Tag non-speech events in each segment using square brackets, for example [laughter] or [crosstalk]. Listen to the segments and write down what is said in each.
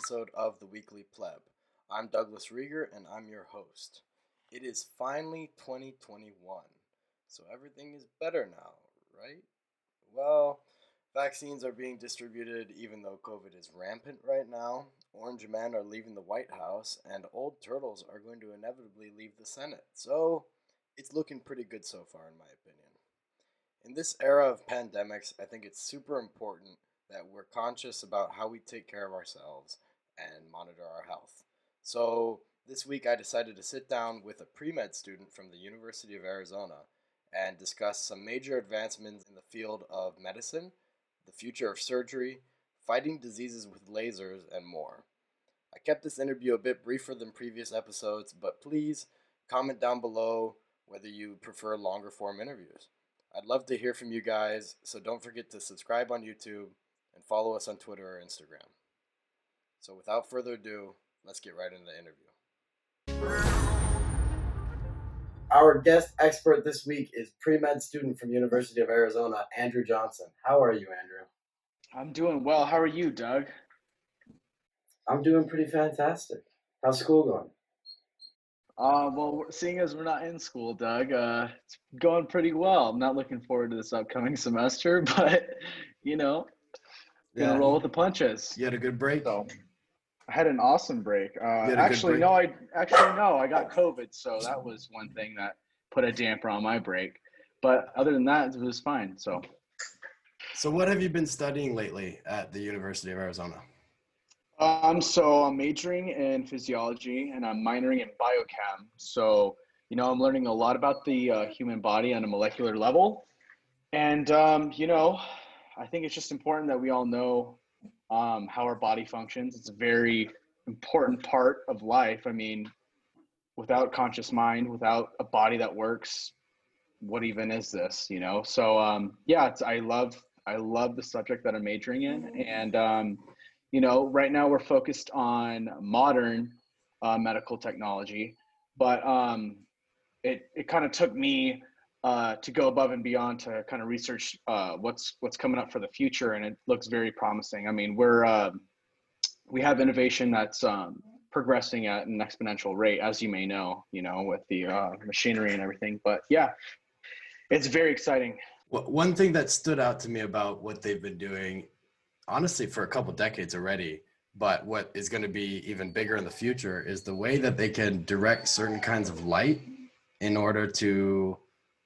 episode of the Weekly Pleb. I'm Douglas Rieger and I'm your host. It is finally 2021, so everything is better now, right? Well, vaccines are being distributed even though COVID is rampant right now. Orange men are leaving the White House, and old turtles are going to inevitably leave the Senate. So, it's looking pretty good so far, in my opinion. In this era of pandemics, I think it's super important that we're conscious about how we take care of ourselves and monitor our health. So, this week I decided to sit down with a pre med student from the University of Arizona and discuss some major advancements in the field of medicine, the future of surgery, fighting diseases with lasers, and more. I kept this interview a bit briefer than previous episodes, but please comment down below whether you prefer longer form interviews. I'd love to hear from you guys, so don't forget to subscribe on YouTube and follow us on Twitter or Instagram. So without further ado, let's get right into the interview. Our guest expert this week is pre-med student from University of Arizona, Andrew Johnson. How are you, Andrew? I'm doing well. How are you, Doug? I'm doing pretty fantastic. How's school going? Uh, well, seeing as we're not in school, Doug, uh, it's going pretty well. I'm not looking forward to this upcoming [laughs] semester, but you know, gonna yeah. roll with the punches. You had a good break. So, I had an awesome break. Uh, actually, break? no, I actually no, I got COVID, so that was one thing that put a damper on my break. But other than that, it was fine. So. So, what have you been studying lately at the University of Arizona? Um, so I'm majoring in physiology and I'm minoring in biochem. So, you know, I'm learning a lot about the uh, human body on a molecular level. And, um, you know, I think it's just important that we all know um, how our body functions. It's a very important part of life. I mean, without conscious mind, without a body that works, what even is this? You know. So um, yeah, I love I love the subject that I'm majoring in, and um, you know, right now we're focused on modern uh, medical technology, but um, it it kind of took me uh, to go above and beyond to kind of research uh, what's what's coming up for the future, and it looks very promising. I mean, we're uh, we have innovation that's um, progressing at an exponential rate, as you may know, you know, with the uh, machinery and everything. But yeah, it's very exciting. Well, one thing that stood out to me about what they've been doing honestly for a couple decades already but what is going to be even bigger in the future is the way that they can direct certain kinds of light in order to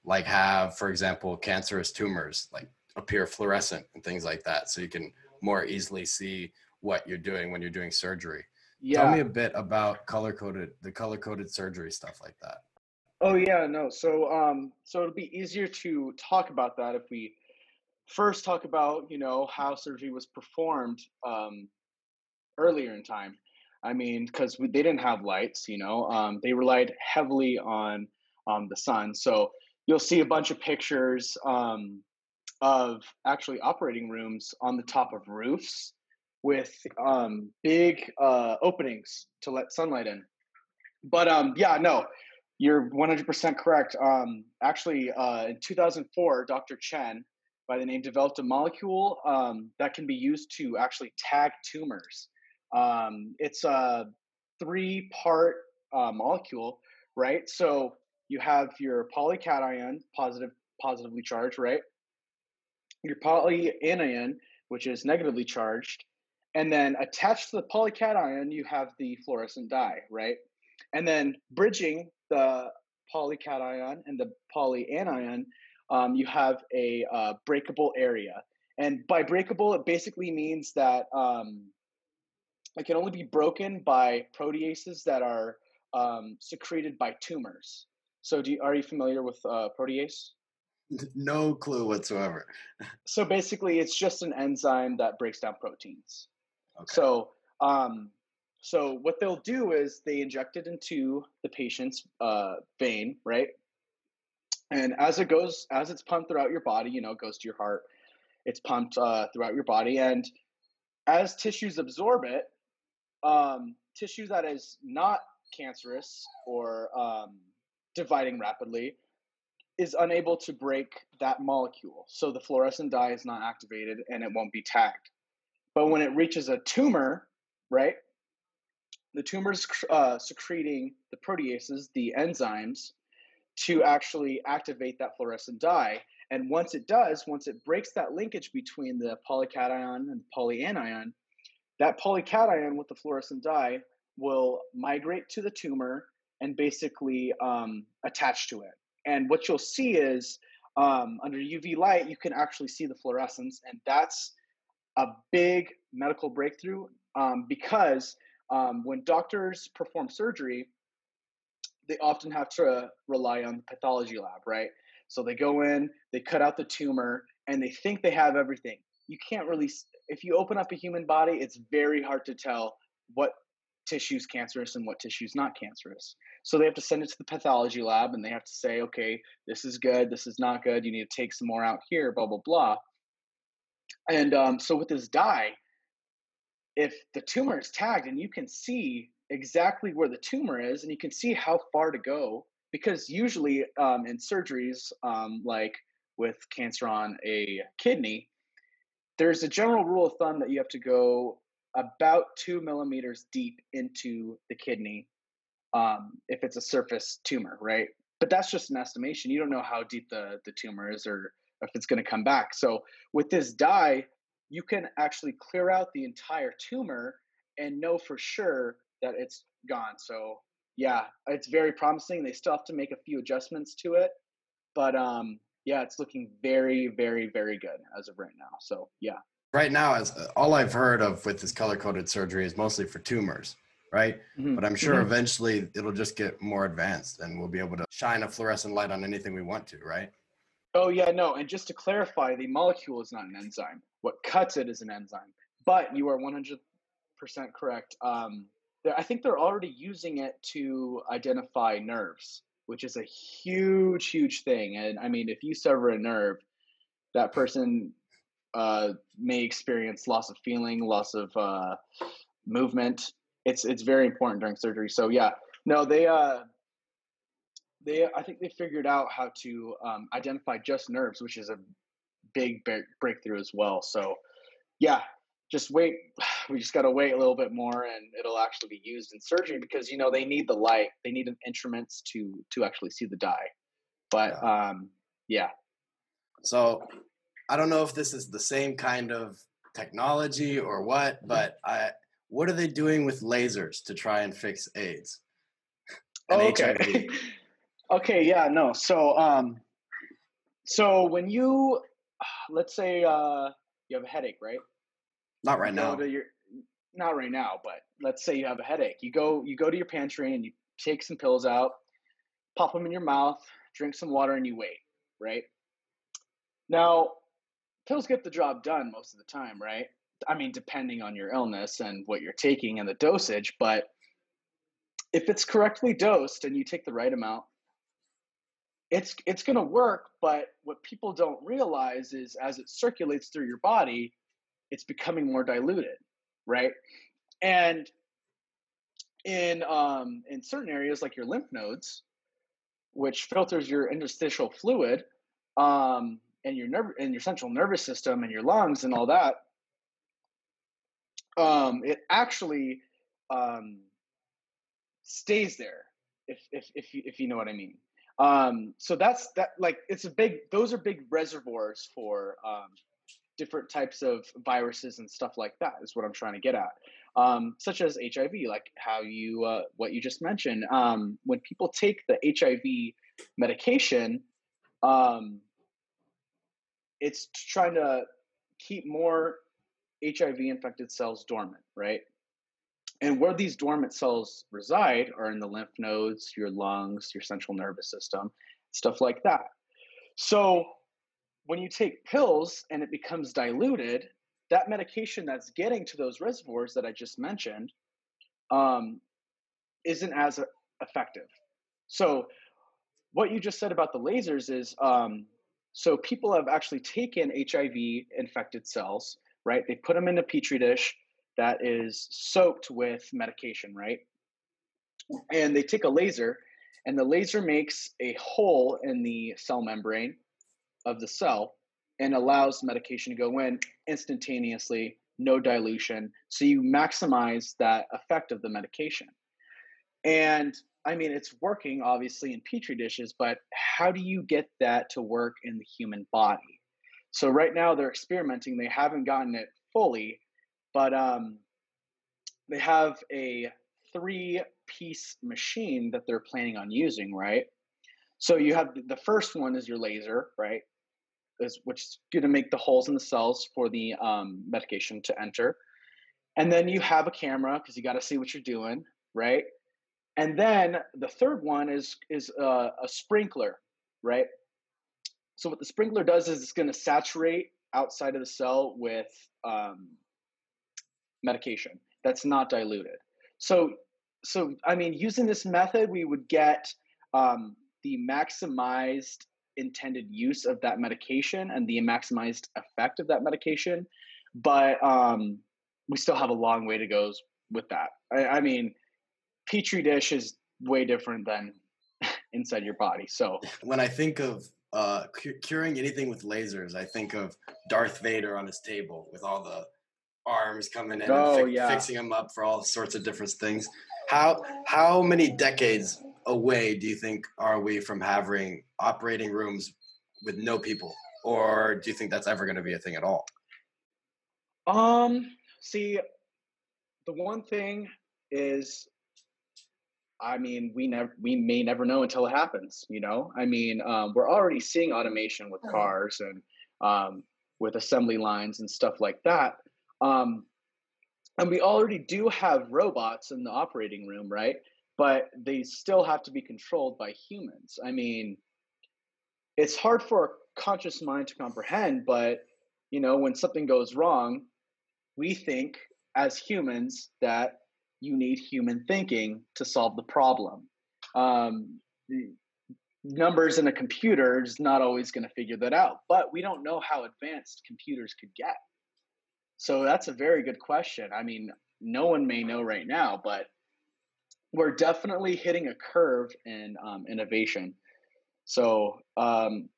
like have for example cancerous tumors like appear fluorescent and things like that so you can more easily see what you're doing when you're doing surgery yeah. tell me a bit about color coded the color coded surgery stuff like that oh yeah no so um so it'll be easier to talk about that if we first talk about you know how surgery was performed um, earlier in time. I mean, because they didn't have lights, you know, um, they relied heavily on um, the sun. So you'll see a bunch of pictures um, of actually operating rooms on the top of roofs with um, big uh, openings to let sunlight in. But um, yeah, no, you're 100% correct. Um, actually, uh, in 2004, Dr. Tsien by the name developed a molecule um, that can be used to actually tag tumors. Um, it's a three part uh, molecule, right? So you have your polycation, positive, positively charged, right? Your polyanion, which is negatively charged. And then attached to the polycation, you have the fluorescent dye, right? And then bridging the polycation and the polyanion um, you have a uh, breakable area. And by breakable, it basically means that um, it can only be broken by proteases that are um, secreted by tumors. So, do you, are you familiar with uh, protease? No clue whatsoever. [laughs] so basically, it's just an enzyme that breaks down proteins. Okay. So, um, so what they'll do is they inject it into the patient's uh, vein, right? and as it goes as it's pumped throughout your body you know it goes to your heart it's pumped uh, throughout your body and as tissues absorb it um, tissue that is not cancerous or um, dividing rapidly is unable to break that molecule so the fluorescent dye is not activated and it won't be tagged But when it reaches a tumor, right, the tumor's uh, secreting the proteases, the enzymes, to actually activate that fluorescent dye. And once it does, once it breaks that linkage between the polycation and the polyanion, that polycation with the fluorescent dye will migrate to the tumor and basically um, attach to it. And what you'll see is um, under UV light, you can actually see the fluorescence, and that's a big medical breakthrough um, because um, when doctors perform surgery, they often have to rely on the pathology lab, right? So they go in, they cut out the tumor, and they think they have everything. You can't really, if you open up a human body, it's very hard to tell what tissue is cancerous and what tissue is not cancerous. So they have to send it to the pathology lab and they have to say, okay, this is good, this is not good, you need to take some more out here, blah, blah, blah. And um, so with this dye, if the tumor is tagged and you can see exactly where the tumor is and you can see how far to go, because usually um, in surgeries, um, like with cancer on a kidney, there's a general rule of thumb that you have to go about two millimeters deep into the kidney um, if it's a surface tumor, right? But that's just an estimation. You don't know how deep the, the tumor is or if it's going to come back. So with this dye, you can actually clear out the entire tumor and know for sure that it's gone. So yeah, it's very promising. They still have to make a few adjustments to it, but um, yeah, it's looking very, very, very good as of right now. So yeah. Right now, as all I've heard of with this color coded surgery is mostly for tumors, right? Mm-hmm. But I'm sure mm-hmm. eventually it'll just get more advanced, and we'll be able to shine a fluorescent light on anything we want to, right? Oh yeah, no. And just to clarify, the molecule is not an enzyme. What cuts it is an enzyme. But you are 100% correct. Um, I think they're already using it to identify nerves, which is a huge, huge thing. And I mean, if you sever a nerve, that person uh, may experience loss of feeling, loss of uh, movement. It's it's very important during surgery. So yeah, no, they uh, they I think they figured out how to um, identify just nerves, which is a big breakthrough as well. So yeah, just wait. [sighs] We just got to wait a little bit more, and it'll actually be used in surgery because you know they need the light, they need instruments to to actually see the dye. But yeah. um, yeah. So I don't know if this is the same kind of technology or what, mm-hmm. but I what are they doing with lasers to try and fix AIDS? And oh, okay. [laughs] okay, yeah, no. So um so when you let's say uh you have a headache, right? Not right now. Your, not right now, but let's say you have a headache. You go you go to your pantry and you take some pills out, pop them in your mouth, drink some water, and you wait. Right now, pills get the job done most of the time, right? I mean, depending on your illness and what you're taking and the dosage, but if it's correctly dosed and you take the right amount, it's it's going to work. But what people don't realize is as it circulates through your body, it's becoming more diluted, right? And in um, in certain areas like your lymph nodes, which filters your interstitial fluid um, and your nerve and your central nervous system and your lungs and all that, um, it actually um, stays there. If if if you, if you know what I mean. Um, so that's that. Like it's a big. Those are big reservoirs for um, different types of viruses and stuff like that is what i'm trying to get at um, such as hiv like how you uh, what you just mentioned um, when people take the hiv medication um, it's trying to keep more hiv infected cells dormant right and where these dormant cells reside are in the lymph nodes your lungs your central nervous system stuff like that so when you take pills and it becomes diluted, that medication that's getting to those reservoirs that I just mentioned um, isn't as effective. So, what you just said about the lasers is um, so people have actually taken HIV infected cells, right? They put them in a petri dish that is soaked with medication, right? And they take a laser, and the laser makes a hole in the cell membrane of the cell and allows medication to go in instantaneously no dilution. So you maximize that effect of the medication. And I mean, it's working obviously in petri dishes, but how do you get that to work in the human body? So right now they're experimenting. They haven't gotten it fully, but um, they have a three-piece machine that they're planning on using. Right. So you have the first one is your laser, right? Is which is going to make the holes in the cells for the um, medication to enter, and then you have a camera because you got to see what you're doing, right? And then the third one is is a, a sprinkler, right? So what the sprinkler does is it's going to saturate outside of the cell with um, medication that's not diluted. So so I mean, using this method, we would get um, the maximized intended use of that medication and the maximized effect of that medication, but um, we still have a long way to go with that. I, I mean, petri dish is way different than [laughs] inside your body. So when I think of uh, curing anything with lasers, I think of Darth Vader on his table with all the arms coming in oh, and fi- yeah. fixing them up for all sorts of different things. How how many decades away do you think are we from having operating rooms with no people, or do you think that's ever going to be a thing at all? Um, see, the one thing is I mean, we never, we may never know until it happens. You know, I mean, um, we're already seeing automation with cars and um, with assembly lines and stuff like that. Um, and we already do have robots in the operating room, right? But they still have to be controlled by humans. I mean, it's hard for a conscious mind to comprehend, but you know, when something goes wrong, we think as humans that you need human thinking to solve the problem. Um, numbers in a computer is not always going to figure that out, but we don't know how advanced computers could get. So that's a very good question. I mean, no one may know right now, but we're definitely hitting a curve in um, innovation. So um,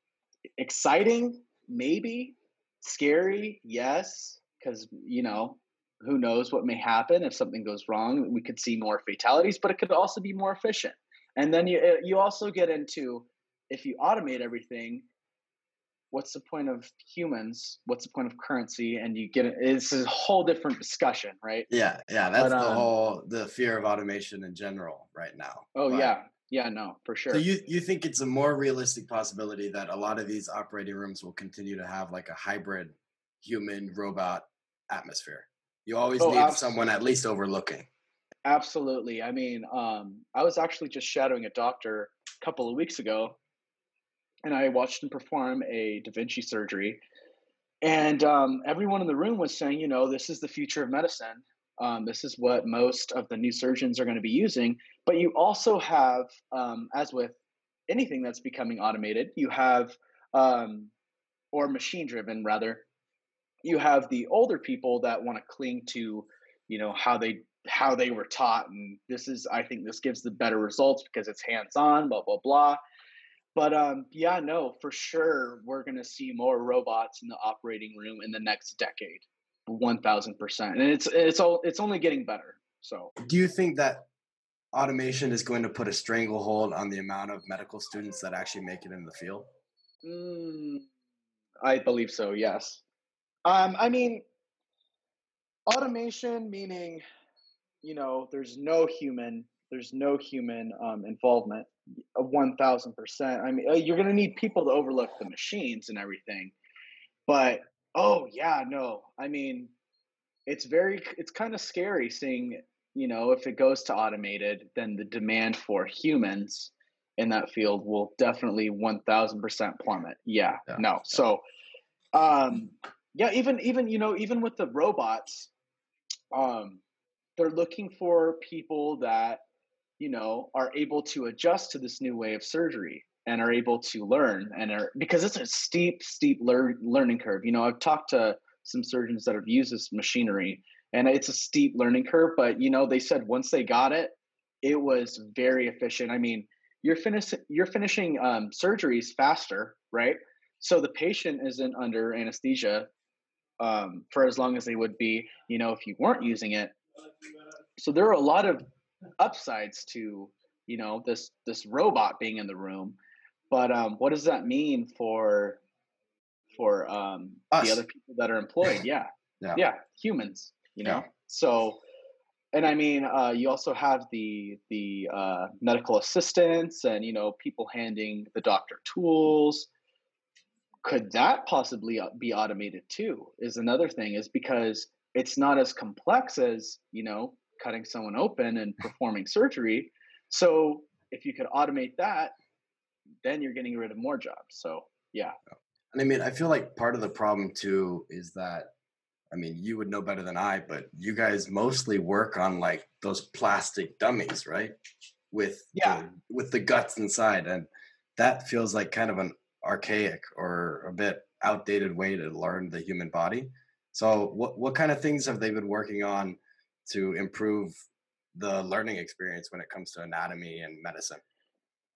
exciting, maybe scary, yes, because you know who knows what may happen if something goes wrong. We could see more fatalities, but it could also be more efficient. And then you eh, you also get into if you automate everything, what's the point of humans? What's the point of currency? And you get it's a whole different discussion, right? Yeah, yeah, that's but, the um, whole the fear of automation in general right now. Oh but, yeah, yeah, no, for sure. So you you think it's a more realistic possibility that a lot of these operating rooms will continue to have like a hybrid human robot atmosphere? You always oh, need absolutely. someone at least overlooking. Absolutely. I mean, um, I was actually just shadowing a doctor a couple of weeks ago, and I watched him perform a Da Vinci surgery. And um, everyone in the room was saying, you know, this is the future of medicine. Um, this is what most of the new surgeons are going to be using. But you also have, um, as with anything that's becoming automated, you have, um, or machine driven rather, you have the older people that want to cling to you know how they how they were taught and this is i think this gives the better results because it's hands on blah blah blah. But um yeah no for sure we're going to see more robots in the operating room in the next decade 1000% and it's it's all it's only getting better so. Do you think that automation is going to put a stranglehold on the amount of medical students that actually make it in the field? Mm, i believe so yes um, I mean, automation meaning, you know, there's no human, there's no human um, involvement. One thousand percent. I mean, uh, you're gonna need people to overlook the machines and everything, but oh yeah, no. I mean, it's very, it's kind of scary seeing, you know, if it goes to automated, then the demand for humans in that field will definitely 1000% plummet. Yeah, yeah. no. So, um, yeah even even you know even with the robots um they're looking for people that you know are able to adjust to this new way of surgery and are able to learn and are because it's a steep steep lear- learning curve. You know i've talked to some surgeons that have used this machinery and it's a steep learning curve but you know they said once they got it it was very efficient. I mean you're finishing you're finishing um, surgeries faster right? So the patient isn't under anesthesia um, for as long as they would be, you know, if you weren't using it. So there are a lot of upsides to, you know, this this robot being in the room. But um, what does that mean for for um, the other people that are employed? [laughs] Yeah, yeah, yeah humans. You know, yeah. so and I mean, uh, you also have the the uh, medical assistants and you know people handing the doctor tools could that possibly uh, be automated too is another thing is because it's not as complex as you know cutting someone open and [laughs] performing surgery. So if you could automate that then you're getting rid of more jobs. So yeah. And i mean i feel like part of the problem too is that i mean you would know better than i but you guys mostly work on like those plastic dummies right? With yeah. the, with the guts inside and that feels like kind of an archaic or a bit outdated way to learn the human body. So, what what kind of things have they been working on to improve the learning experience when it comes to anatomy and medicine?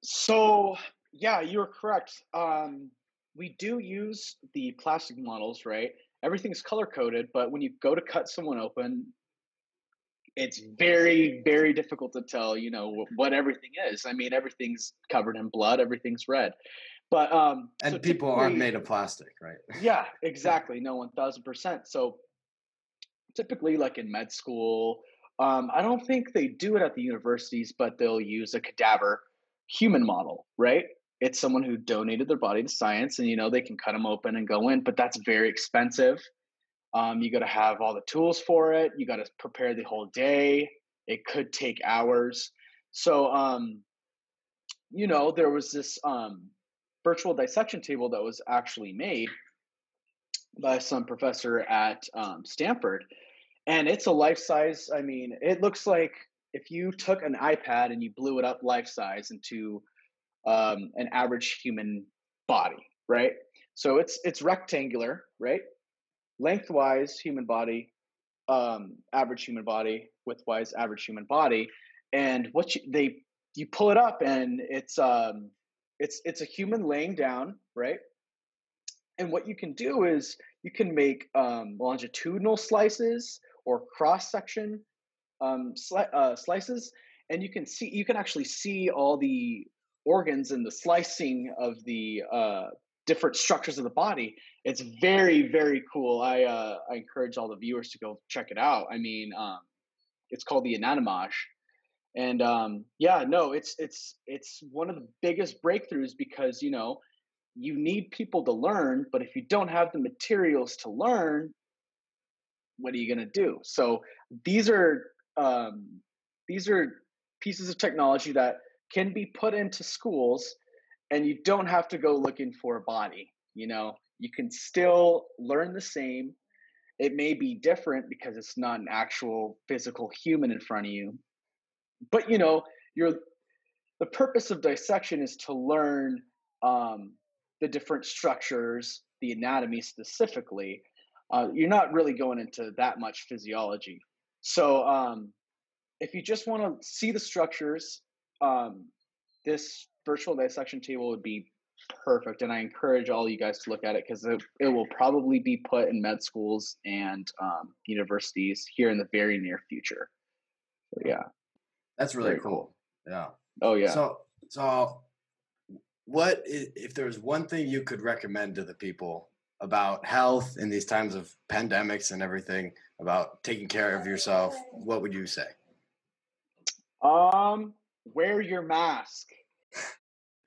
So, yeah, you're correct. Um, we do use the plastic models, right? Everything's color coded, but when you go to cut someone open, it's very, very difficult to tell, you know, what everything is. I mean, everything's covered in blood, everything's red. But um, and so people aren't made of plastic, right? [laughs] yeah, exactly. No, one thousand percent. So typically, like in med school, um, I don't think they do it at the universities, but they'll use a cadaver human model, right? It's someone who donated their body to science, and you know they can cut them open and go in, but that's very expensive. Um, you got to have all the tools for it. You got to prepare the whole day. It could take hours. So, um, you know, there was this um, virtual dissection table that was actually made by some professor at um, Stanford. And it's a life size. I mean, it looks like if you took an iPad and you blew it up life size into um, an average human body, right? So it's it's rectangular, right? Lengthwise human body, um, average human body, widthwise average human body, and what you, they you pull it up and it's um, it's it's a human laying down, right? And what you can do is you can make um, longitudinal slices or cross section um, sli- uh, slices, and you can see you can actually see all the organs and the slicing of the uh, different structures of the body. It's very very cool. I uh, I encourage all the viewers to go check it out. I mean, um, it's called the Anatomage, and um, yeah no it's it's it's one of the biggest breakthroughs because you know you need people to learn but if you don't have the materials to learn what are you going to do? So these are um, these are pieces of technology that can be put into schools and you don't have to go looking for a body you know? You can still learn the same. It may be different because it's not an actual physical human in front of you but you know, you're the purpose of dissection is to learn um, the different structures, the anatomy specifically. Uh, you're not really going into that much physiology. So um, if you just want to see the structures, um, this virtual dissection table would be perfect. And I encourage all you guys to look at it because it, it will probably be put in med schools and um, universities here in the very near future. So, yeah. That's really cool. cool. Yeah. Oh yeah. So so what if there's one thing you could recommend to the people about health in these times of pandemics and everything about taking care of yourself what would you say um wear your mask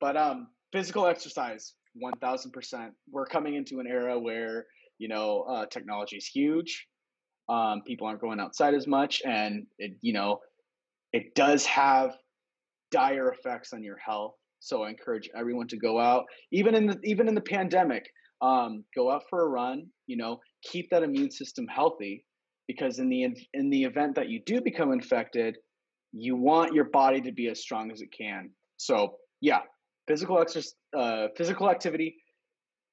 but um physical exercise 1000% we're coming into an era where you know uh, technology is huge um, people aren't going outside as much and it, you know it does have dire effects on your health. So I encourage everyone to go out, even in the even in the pandemic, um, go out for a run. You know, keep that immune system healthy, because in the in the event that you do become infected, you want your body to be as strong as it can. So yeah, physical exercise, uh, physical activity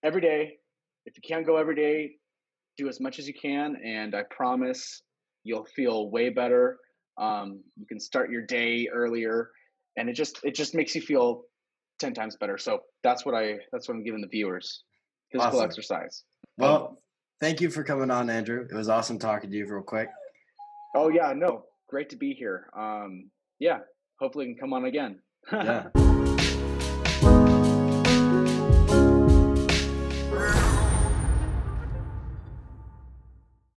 every day. If you can't go every day, do as much as you can, and I promise you'll feel way better um, you can start your day earlier, and it just it just makes you feel ten times better. So that's what I that's what I'm giving the viewers physical awesome. exercise. Well, thank you for coming on, Andrew. It was awesome talking to you real quick. Oh yeah, no, great to be here. Um, yeah, hopefully can come on again. [laughs] yeah.